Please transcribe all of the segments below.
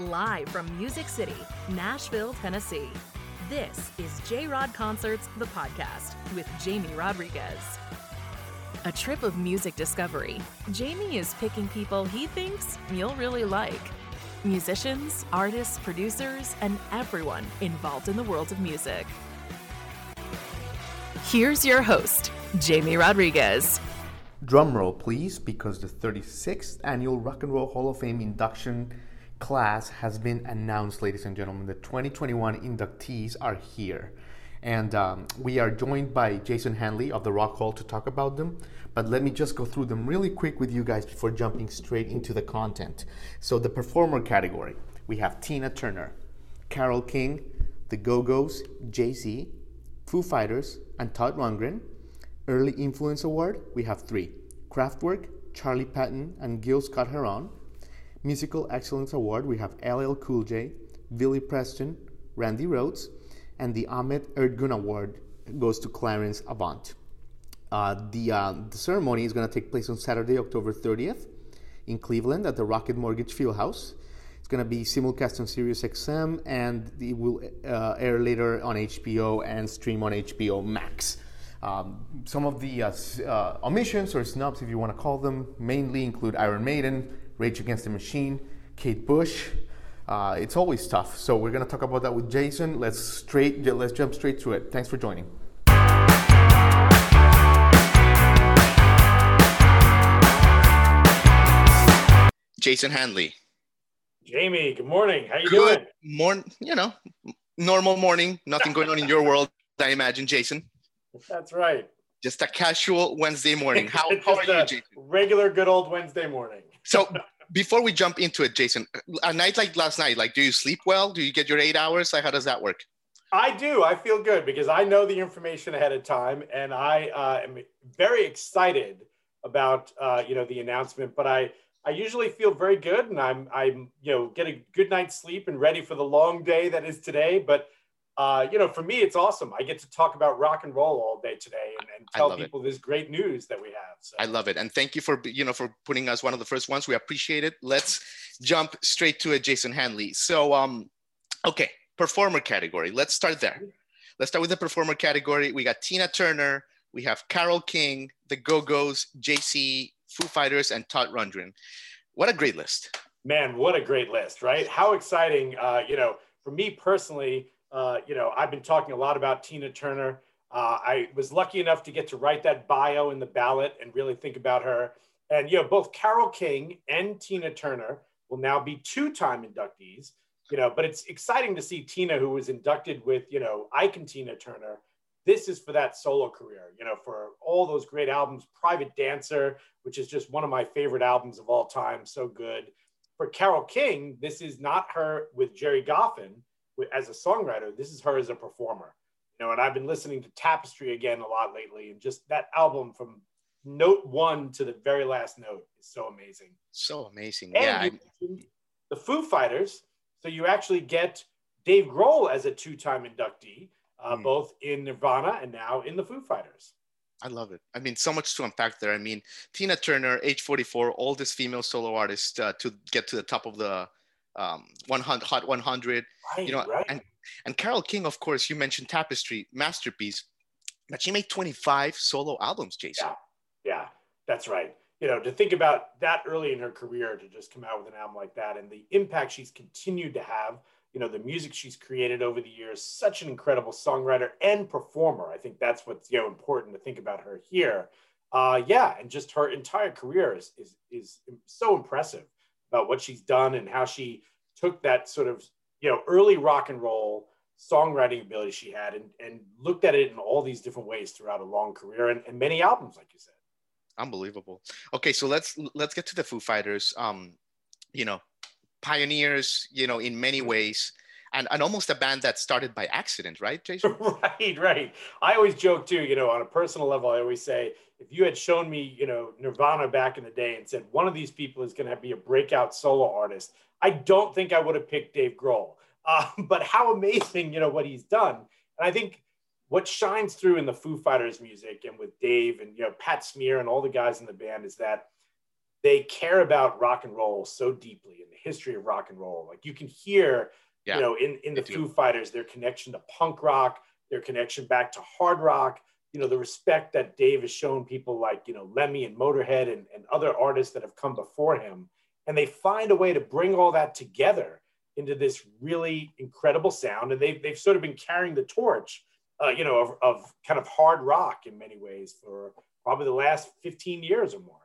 Live from Music City, Nashville, Tennessee. This is J Rod Concerts, the podcast with Jamie Rodriguez. A trip of music discovery. Jamie is picking people he thinks you'll really like musicians, artists, producers, and everyone involved in the world of music. Here's your host, Jamie Rodriguez. Drum roll, please, because the 36th annual Rock and Roll Hall of Fame induction class has been announced, ladies and gentlemen. The 2021 inductees are here. And um, we are joined by Jason Hanley of the Rock Hall to talk about them. But let me just go through them really quick with you guys before jumping straight into the content. So, the performer category we have Tina Turner, Carole King, The Go Go's, Jay Z, Foo Fighters, and Todd Rundgren. Early Influence Award, we have three Kraftwerk, Charlie Patton, and Gil Scott Heron. Musical Excellence Award, we have LL Cool J, Billy Preston, Randy Rhoads, and the Ahmet Ertegun Award goes to Clarence Avant. Uh, the, uh, the ceremony is going to take place on Saturday, October 30th in Cleveland at the Rocket Mortgage Fieldhouse. It's going to be simulcast on Sirius XM and it will uh, air later on HBO and stream on HBO Max. Um, some of the uh, uh, omissions or snubs, if you want to call them, mainly include Iron Maiden, Rage Against the Machine, Kate Bush. Uh, it's always tough. So we're going to talk about that with Jason. Let's straight let's jump straight to it. Thanks for joining. Jason Hanley. Jamie, good morning. How you Good doing? morning. You know, normal morning. Nothing going on in your world, I imagine, Jason. That's right. Just a casual Wednesday morning. How, how are just you, Jason? Regular, good old Wednesday morning. So before we jump into it, Jason, a night like last night, like, do you sleep well? Do you get your eight hours? Like, how does that work? I do. I feel good because I know the information ahead of time, and I uh, am very excited about uh, you know the announcement. But I I usually feel very good, and I'm I'm you know get a good night's sleep and ready for the long day that is today. But uh, you know, for me, it's awesome. I get to talk about rock and roll all day today and, and tell love it. people this great news that we have. So. I love it, and thank you for you know for putting us one of the first ones. We appreciate it. Let's jump straight to it, Jason Hanley. So, um, okay, performer category. Let's start there. Let's start with the performer category. We got Tina Turner. We have Carole King, The Go Go's, Jay Z, Foo Fighters, and Todd Rundgren. What a great list! Man, what a great list, right? How exciting. Uh, you know, for me personally, uh, you know, I've been talking a lot about Tina Turner. Uh, I was lucky enough to get to write that bio in the ballot and really think about her. And, you know, both Carole King and Tina Turner will now be two time inductees, you know, but it's exciting to see Tina, who was inducted with, you know, Ike and Tina Turner. This is for that solo career, you know, for all those great albums, Private Dancer, which is just one of my favorite albums of all time. So good. For Carole King, this is not her with Gerry Goffin as a songwriter. This is her as a performer. You know, and I've been listening to Tapestry again a lot lately, and just that album from note one to the very last note is so amazing. So amazing. And yeah, I- the Foo Fighters, so you actually get Dave Grohl as a two-time inductee, uh, Hmm. both in Nirvana and now in the Foo Fighters. I love it. I mean, so much to unpack there. I mean, Tina Turner, age 44, oldest female solo artist uh, to get to the top of the um, 100, Hot 100. Right, You know, right. and and Carole King, of course, you mentioned Tapestry, masterpiece, but she made 25 solo albums, Jason. Yeah. Yeah, that's right. You know, to think about that early in her career to just come out with an album like that and the impact she's continued to have, you know, the music she's created over the years, such an incredible songwriter and performer. I think that's what's, you know, important to think about her here. Uh, yeah, and just her entire career is, is, is so impressive about what she's done and how she took that sort of, you know, early rock and roll songwriting ability she had and, and looked at it in all these different ways throughout a long career and, and many albums, like you said. Unbelievable. Okay, so let's let's get to the Foo Fighters. Um, you know, pioneers, you know, in many ways, and, and almost a band that started by accident, right, Jason? right, right. I always joke too, you know, on a personal level, I always say, if you had shown me, you know, Nirvana back in the day and said one of these people is going to be a breakout solo artist, I don't think I would have picked Dave Grohl. Uh, but how amazing, you know, what he's done. And I think what shines through in the Foo Fighters music and with Dave and, you know, Pat Smear and all the guys in the band is that they care about rock and roll so deeply in the history of rock and roll. Like you can hear, yeah, you know, in, in the Foo Fighters, their connection to punk rock, their connection back to hard rock, you know, the respect that Dave has shown people like, you know, Lemmy and Motorhead and, and other artists that have come before him. And they find a way to bring all that together into this really incredible sound. And they've, they've sort of been carrying the torch, uh, you know, of, of kind of hard rock in many ways for probably the last 15 years or more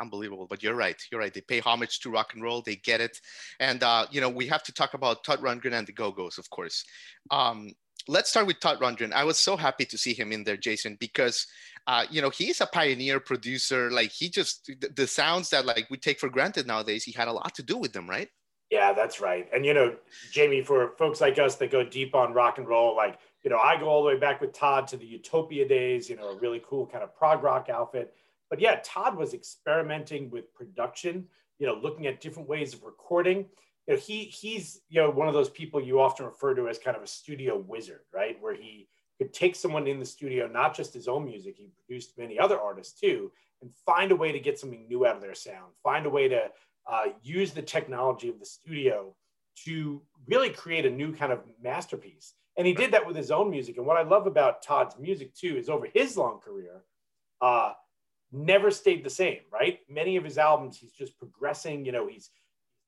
unbelievable. But you're right. You're right. They pay homage to rock and roll. They get it. And, uh, you know, we have to talk about Todd Rundgren and the Go-Go's, of course. Um, let's start with Todd Rundgren. I was so happy to see him in there, Jason, because, uh, you know, he's a pioneer producer. Like he just, the, the sounds that like we take for granted nowadays, he had a lot to do with them, right? Yeah, that's right. And, you know, Jamie, for folks like us that go deep on rock and roll, like, you know, I go all the way back with Todd to the Utopia days, you know, a really cool kind of prog rock outfit. But yeah, Todd was experimenting with production, you know, looking at different ways of recording. You know, he he's you know one of those people you often refer to as kind of a studio wizard, right? Where he could take someone in the studio, not just his own music, he produced many other artists too, and find a way to get something new out of their sound, find a way to uh, use the technology of the studio to really create a new kind of masterpiece. And he did that with his own music. And what I love about Todd's music too is over his long career, uh, never stayed the same, right? Many of his albums, he's just progressing. You know, he's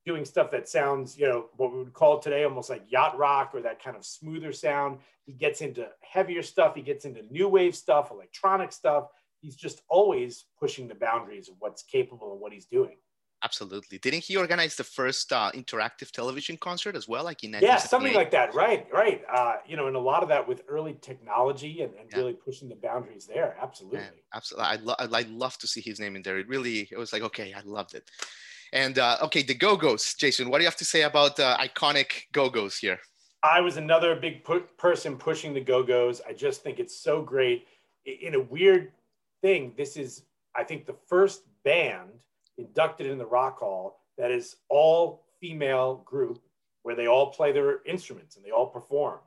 doing stuff that sounds, you know, what we would call today almost like yacht rock or that kind of smoother sound. He gets into heavier stuff. He gets into new wave stuff, electronic stuff. He's just always pushing the boundaries of what's capable of what he's doing. Absolutely. Didn't he organize the first uh, interactive television concert as well? Like in yeah, something like that. Right, right. Uh, you know, and a lot of that with early technology and, and yeah. really pushing the boundaries there. Absolutely. Man, absolutely. I'd, lo- I'd love to see his name in there. It really, it was like, okay, I loved it. And uh, okay, the Go Go's, Jason. What do you have to say about uh, iconic Go Go's here? I was another big pu- person pushing the Go Go's. I just think it's so great. In a weird thing, this is, I think, the first band inducted in the Rock Hall that is all female group where they all play their instruments and they all perform.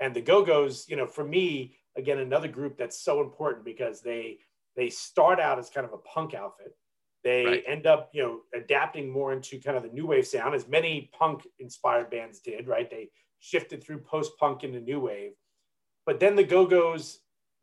And the Go-Go's, you know, for me, again, another group that's so important because they they start out as kind of a punk outfit. They right. end up, you know, adapting more into kind of the new wave sound, as many punk inspired bands did, right? They shifted through post punk into new wave. But then the Go Go's,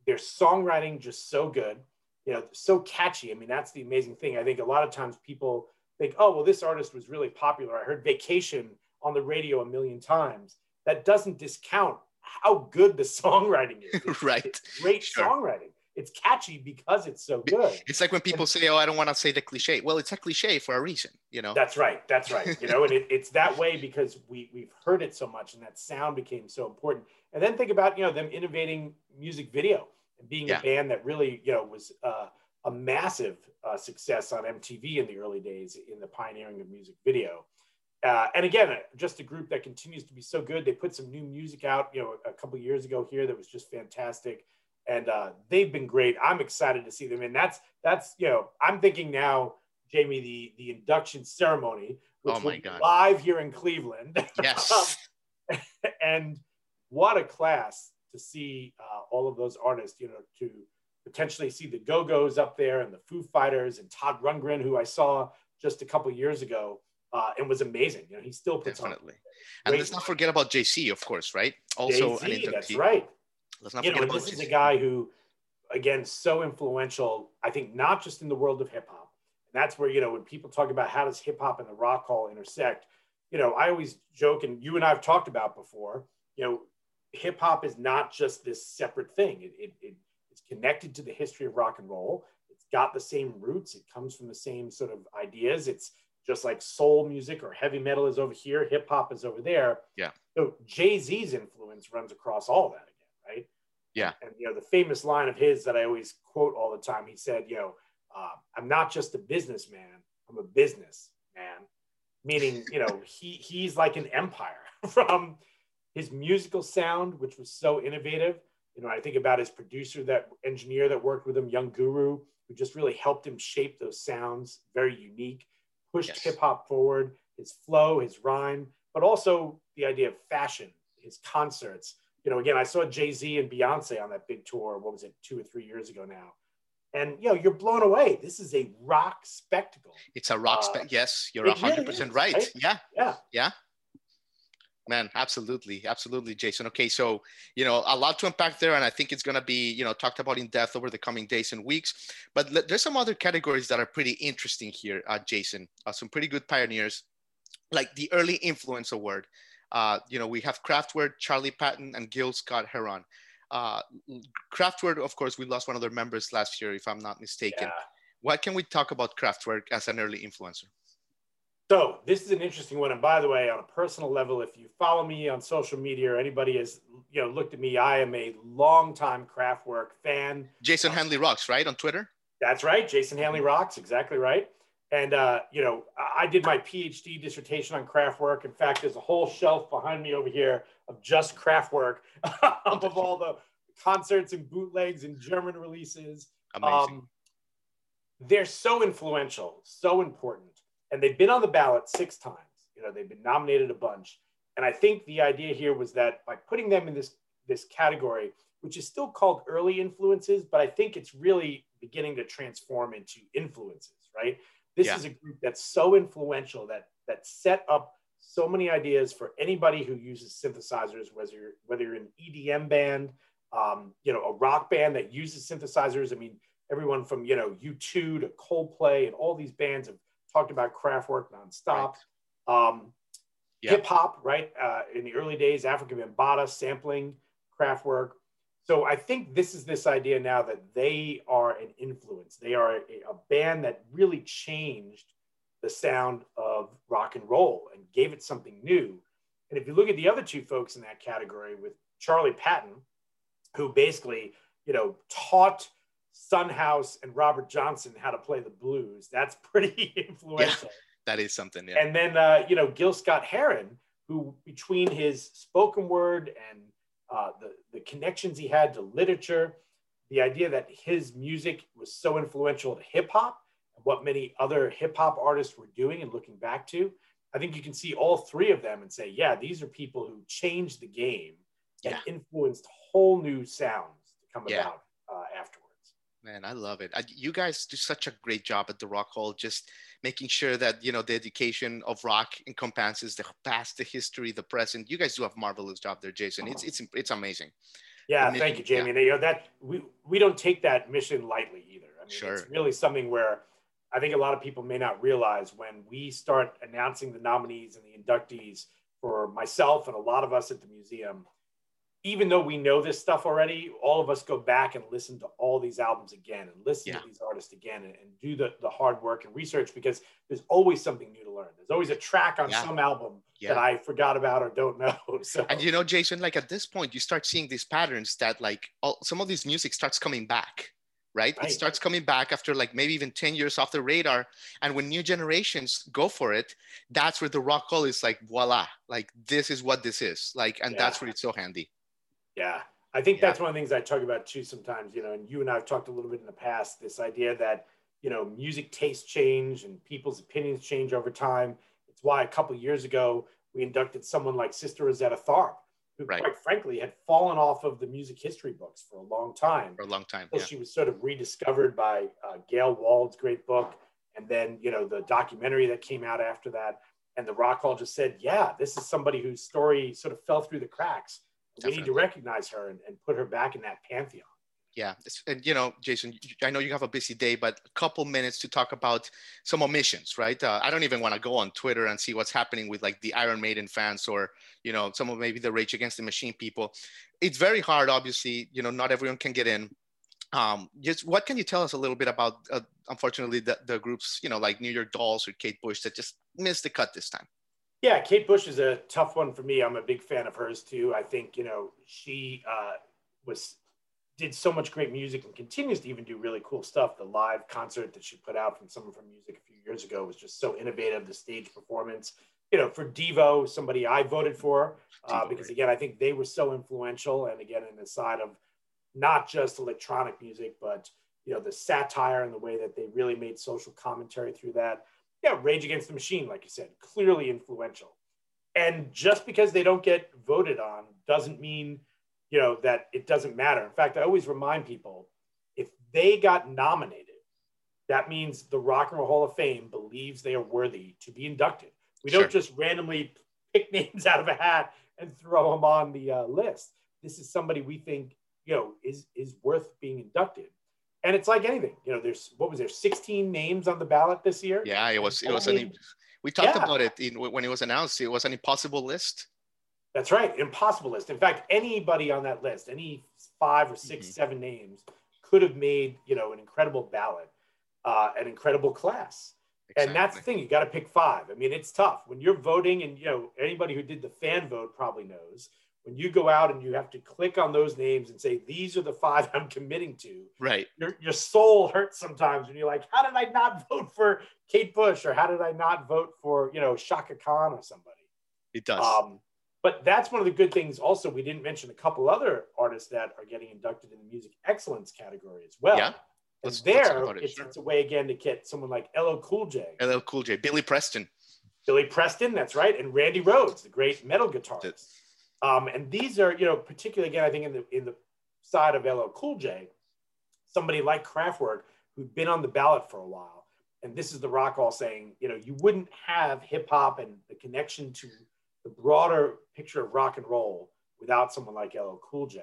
their songwriting just so good you know, so catchy. I mean, that's the amazing thing. I think a lot of times people think, oh, well, this artist was really popular. I heard Vacation on the radio a million times. That doesn't discount how good the songwriting is. It's, right. It's great sure. songwriting. It's catchy because it's so good. It's like when people and, say, "Oh, I don't want to say the cliche." Well, it's a cliche for a reason, you know. That's right. That's right. You know, and it, it's that way because we we've heard it so much, and that sound became so important. And then think about you know them innovating music video being yeah. a band that really, you know, was uh, a massive uh, success on MTV in the early days in the pioneering of music video. Uh, and again, uh, just a group that continues to be so good. They put some new music out, you know, a couple years ago here that was just fantastic, and uh, they've been great. I'm excited to see them, and that's that's you know, I'm thinking now, Jamie, the the induction ceremony, which oh will be live here in Cleveland. Yes. and what a class to see uh, all of those artists, you know, to potentially see the Go Go's up there and the Foo Fighters and Todd Rundgren, who I saw just a couple years ago. Uh, and was amazing. You know, he still puts definitely. On and let's not forget about Jay Z, of course, right? Also, Jay Z, that's right. Let's not you forget know, about this Jay Z. is a guy who, again, so influential. I think not just in the world of hip hop. And that's where you know when people talk about how does hip hop and the rock hall intersect. You know, I always joke, and you and I have talked about before. You know, hip hop is not just this separate thing. It, it, it, it's connected to the history of rock and roll. It's got the same roots. It comes from the same sort of ideas. It's just like soul music or heavy metal is over here, hip hop is over there. Yeah. So Jay Z's influence runs across all that again, right? Yeah. And you know the famous line of his that I always quote all the time. He said, "You know, uh, I'm not just a businessman. I'm a business man." Meaning, you know, he he's like an empire from his musical sound, which was so innovative. You know, I think about his producer, that engineer that worked with him, Young Guru, who just really helped him shape those sounds, very unique, pushed yes. hip hop forward, his flow, his rhyme, but also the idea of fashion, his concerts. You know, again, I saw Jay Z and Beyonce on that big tour. What was it, two or three years ago now? and you know you're blown away. This is a rock spectacle. It's a rock Uh. Yes, you're hundred percent is, right. right? Yeah, Yeah, yeah. Man, absolutely, absolutely, Jason. Okay, so you know a lot to unpack there, and I think it's gonna be you know talked about in depth over the coming days and weeks. But le- there's some other categories that are pretty interesting here, uh, Jason. Uh, some pretty good pioneers, like the Early Influence Award. Uh, you know, we have Kraftwerk, Charlie Patton, and Gil Scott Heron. Uh, Kraftwerk, of course, we lost one of their members last year, if I'm not mistaken. yeah. What can we talk about Kraftwerk as an early influencer? So this is an interesting one. And by the way, on a personal level, if you follow me on social media or anybody has you know looked at me, I am a longtime Kraftwerk fan. Jason Hanley rocks, right, on Twitter? That's right. Jason Hanley rocks. Exactly right. And, uh, you know, I did my PhD dissertation on Kraftwerk. In fact, there's a whole shelf behind me over here of just Kraftwerk of all the concerts and bootlegs and German releases. Amazing. Um, they're so influential, so important. And they've been on the ballot six times. You know, they've been nominated a bunch. And I think the idea here was that by putting them in this, this category, which is still called early influences, but I think it's really beginning to transform into influences, right? This Yeah. is a group that's so influential that that set up so many ideas for anybody who uses synthesizers, whether you're, whether you're an EDM band, um, you know, a rock band that uses synthesizers. I mean, everyone from you know U2 to Coldplay and all these bands have talked about Kraftwerk nonstop. Um, Yeah. Hip hop, right? Uh, in the early days, Afrika Bambaataa sampling Kraftwerk. So I think this is this idea now that they are an influence. They are a, a band that really changed the sound of rock and roll and gave it something new. And if you look at the other two folks in that category with Charlie Patton, who basically, you know, taught Son House and Robert Johnson how to play the blues. That's pretty influential. that is something. Yeah. And then, uh, you know, Gil Scott Heron, who between his spoken word and uh, the, the connections he had to literature, the idea that his music was so influential to hip hop and what many other hip hop artists were doing and looking back to, I think you can see all three of them and say, yeah, these are people who changed the game and Yeah. influenced whole new sounds to come Yeah. about uh, afterwards. Man, I love it. I, you guys do such a great job at the Rock Hall, just making sure that you know the education of rock encompasses the past, the history, the present. You guys do a marvelous job there, Jason. It's it's it's amazing. Yeah, The thank you, Jamie. And, you know that we we don't take that mission lightly either. I mean, Sure. it's really something where I think a lot of people may not realize when we start announcing the nominees and the inductees for myself and a lot of us at the museum. Even though we know this stuff already, all of us go back and listen to all these albums again and listen Yeah. to these artists again and, and do the, the hard work and research because there's always something new to learn. There's always a track on Yeah. some album Yeah. that I forgot about or don't know. So And you know, Jason, like at this point, you start seeing these patterns that like all, some of this music starts coming back, right? Right. It starts coming back after like maybe even 10 years off the radar. And when new generations go for it, that's where the Rock Hall is like, voila, like this is what this is. Like, and that's where it's so handy. Yeah. I think Yeah. that's one of the things I talk about too sometimes, you know, and you and I have talked a little bit in the past, this idea that, you know, music tastes change and people's opinions change over time. It's why a couple of years ago we inducted someone like Sister Rosetta Tharpe, who Right. quite frankly had fallen off of the music history books for a long time. For a long time. Yeah. she was sort of rediscovered by uh, Gayle Wald's great book, and then you know the documentary that came out after that. And the Rock Hall just said, "Yeah, this is somebody whose story sort of fell through the cracks. We need to recognize her and, and put her back in that pantheon." Yeah, and you know, Jason, I know you have a busy day, but a couple minutes to talk about some omissions, right? Uh, I don't even want to go on Twitter and see what's happening with like the Iron Maiden fans or you know some of maybe the Rage Against the Machine people. It's very hard, obviously. You know, not everyone can get in. Um, just what can you tell us a little bit about, uh, unfortunately, the, the groups, you know, like New York Dolls or Kate Bush that just missed the cut this time? Yeah, Kate Bush is a tough one for me. I'm a big fan of hers too. I think you know she uh, was did so much great music and continues to even do really cool stuff. The live concert that she put out from some of her music a few years ago was just so innovative. The stage performance, you know, for Devo, somebody I voted for uh, because again, I think they were so influential. And again, in the side of not just electronic music, but you know, the satire and the way that they really made social commentary through that yeah, Rage Against the Machine, like you said, clearly influential. And just because they don't get voted on doesn't mean, you know, that it doesn't matter. In fact, I always remind people if they got nominated, that means the Rock and Roll Hall of Fame believes they are worthy to be inducted. We don't just randomly pick names out of a hat and throw them on the uh, list. This is somebody we think you know is is worth being inducted. And it's like anything, you know. There's what was there, 16 names on the ballot this year. Yeah, it was it was Only- an we talked Yeah. about it in, when it was announced. It was an impossible list. That's right, impossible list. In fact, anybody on that list, any five or 6 Mhm. seven names, could have made you know an incredible ballot, uh, an incredible class. And that's the thing, you got to pick five. I mean, it's tough when you're voting, and you know anybody who did the fan vote probably knows when you go out and you have to click on those names and say these are the five I'm committing to. right. Your your soul hurts sometimes when you're like, how did I not vote for Kate Bush or how did I not vote for you know Chaka Khan or somebody? It does. Um, but that's one of the good things. Also, we didn't mention a couple other artists that are getting inducted in the music excellence category as well. Yeah. And Let's- let's there, about it, it's, sure. it's a way again to get someone like LL Cool J, LL Cool J, Billy Preston. Billy Preston, that's right, and Randy Rhoads, the great metal guitarist. That's- Um, and these are, you know, particularly again, I think in the in the side of LL Cool J, somebody like Kraftwerk who'd been on the ballot for a while. And this is the Rock Hall saying, you know, you wouldn't have hip hop and the connection to the broader picture of rock and roll without someone like LL Cool J.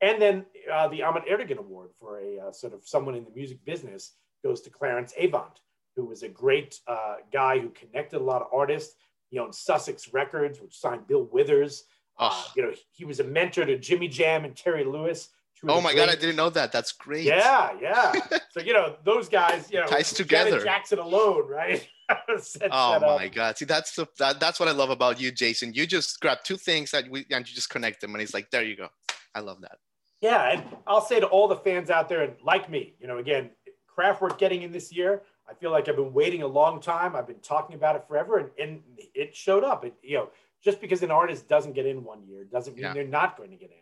And then uh, the Ahmet Ertegun Award for a uh, sort of someone in the music business goes to Clarence Avant, who was a great uh, guy who connected a lot of artists. He owned Sussex Records, which signed Bill Withers. Uh, Oh, you know, he was a mentor to Jimmy Jam and Terry Lewis. oh my God, I didn't know that. That's great. Yeah, yeah. so you know, those guys, you know, Ties Janet together. Jackson alone, right? Set Oh my God! See, that's the that, that's what I love about you, Jason. You just grab two things that we and you just connect them, and it's like, there you go. I love that. Yeah, and I'll say to all the fans out there, and like me, you know, again, Kraftwerk getting in this year, I feel like I've been waiting a long time. I've been talking about it forever, and, and it showed up. It, you know, just because an artist doesn't get in one year doesn't mean Yeah. they're not going to get in.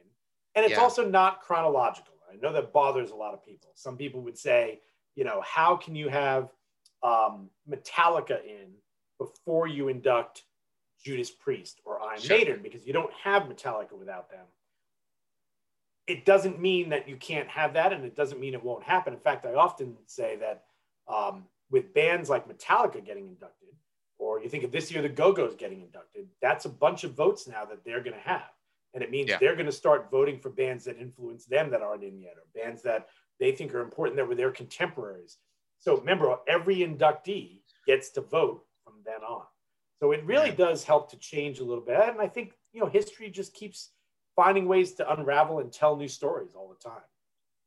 And it's Yeah. also not chronological. I know that bothers a lot of people. Some people would say, you know, how can you have um, Metallica in before you induct Judas Priest or Iron Sure. Maiden because you don't have Metallica without them? it doesn't mean that you can't have that and it doesn't mean it won't happen. In fact, I often say that um, with bands like Metallica getting inducted, or you think of this year, the Go Go's getting inducted, that's a bunch of votes now that they're going to have. And it means Yeah. they're going to start voting for bands that influence them that aren't in yet, or bands that they think are important that were their contemporaries. So remember, every inductee gets to vote from then on. So it really Yeah. does help to change a little bit. And I think, you know, history just keeps finding ways to unravel and tell new stories all the time.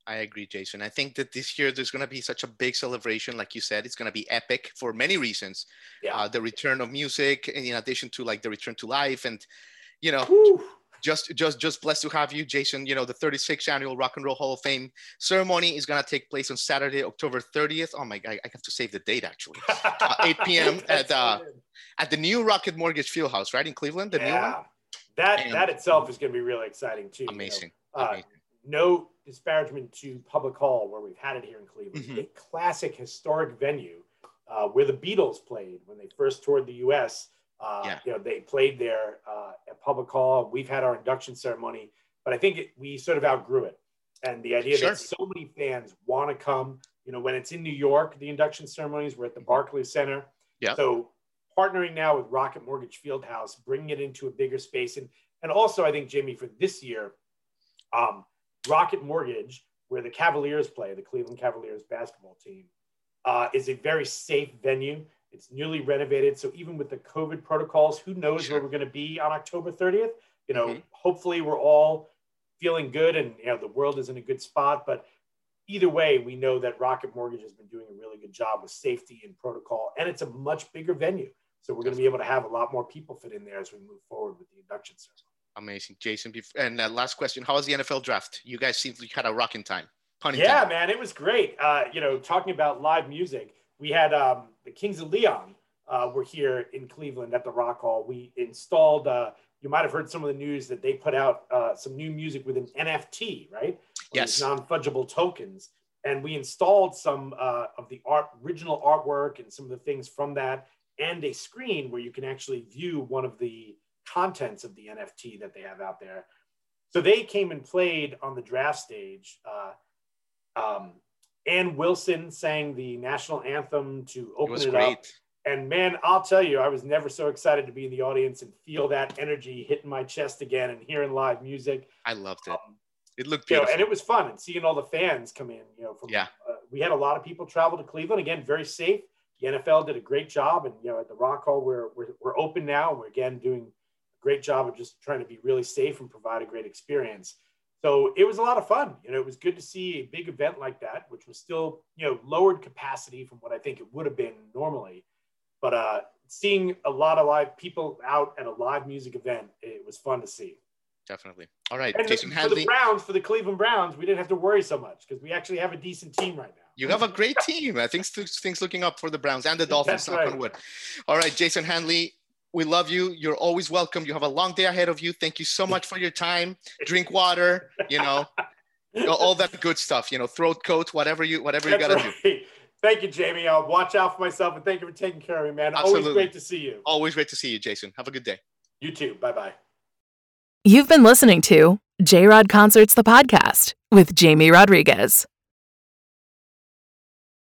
I agree, Jason. I think that this year there's going to be such a big celebration, like you said, it's going to be epic for many reasons. Yeah. Uh, the return of music, in addition to like the return to life, and you know, Whew. just just just blessed to have you, Jason. You know, the 36th annual Rock and Roll Hall of Fame ceremony is going to take place on Saturday, October 30th. Oh my God, I have to save the date actually. 8 p.m. At, uh, good. At the new Rocket Mortgage Fieldhouse, right in Cleveland, the new one. yeah. That And- that itself is going to be really exciting too. you know. Uh, Amazing. no disparagement to Public Hall, where we've had it here in Cleveland, Mhm. a classic historic venue uh, where the Beatles played when they first toured the U.S. Uh, Yeah. You know, they played there uh, at Public Hall. We've had our induction ceremony, but I think it, we sort of outgrew it. And the idea Sure. that so many fans want to come, you know, when it's in New York, the induction ceremonies were at the Barclays Center. Mm-hmm. Yeah. So partnering now with Rocket Mortgage Fieldhouse, bringing it into a bigger space, and and also I think Jamie for this year, um, Rocket Mortgage, where the Cavaliers play, the Cleveland Cavaliers basketball team, uh, is a very safe venue. It's newly renovated, so even with the COVID protocols, who knows Sure. where we're going to be on October 30th? You know, Mhm. hopefully we're all feeling good, and you know the world is in a good spot. But either way, we know that Rocket Mortgage has been doing a really good job with safety and protocol, and it's a much bigger venue. So we're going to be able to have a lot more people fit in there as we move forward with the induction ceremony. Amazing, Jason. And uh, last question: How was the NFL draft? You guys seem like you had a rocking time. Pun Yeah, intended. man, it was great. Uh, you know, talking about live music, we had um, the Kings of Leon uh, were here in Cleveland at the Rock Hall. We installed. Uh, you might have heard some of the news that they put out uh, some new music with an NFT, right? Yes. non fungible tokens, and we installed some uh, of the art, original artwork, and some of the things from that, and a screen where you can actually view one of the contents of the NFT that they have out there. So they came and played on the draft stage. Uh, um, Ann Wilson sang the national anthem to It open was it, great. up. And man, I'll tell you, I was never so excited to be in the audience and feel that energy hitting my chest again and hearing live music. I loved it. Um, It looked you know, beautiful. and it was fun and seeing all the fans come in. You know, from Yeah. uh, we had a lot of people travel to Cleveland again, very safe. The NFL did a great job, and you know, at the Rock Hall, we're we're, we're open now. We're again doing great job of just trying to be really safe and provide a great experience. So it was a lot of fun. You know, it was good to see a big event like that, which was still you know lowered capacity from what I think it would have been normally, but uh, seeing a lot of live people out at a live music event, it was fun to see. Definitely. All right, And Jason for the Browns, for the Cleveland Browns, we didn't have to worry so much because we actually have a decent team right now. You have a great team. I think things looking up for the Browns and the Dolphins. Right. All right, Jason Hanley. We love you. You're always welcome. You have a long day ahead of you. Thank you so much for your time. Drink water. You know, all that good stuff. You know, throat coat, whatever you whatever you gotta do. Thank you, Jamie. I'll watch out for myself and thank you for taking care of me, man. Always great to see you. Always great to see you, Jason. Have a good day. You too. Bye bye. You've been listening to J Rod Concerts, the podcast with Jamie Rodriguez.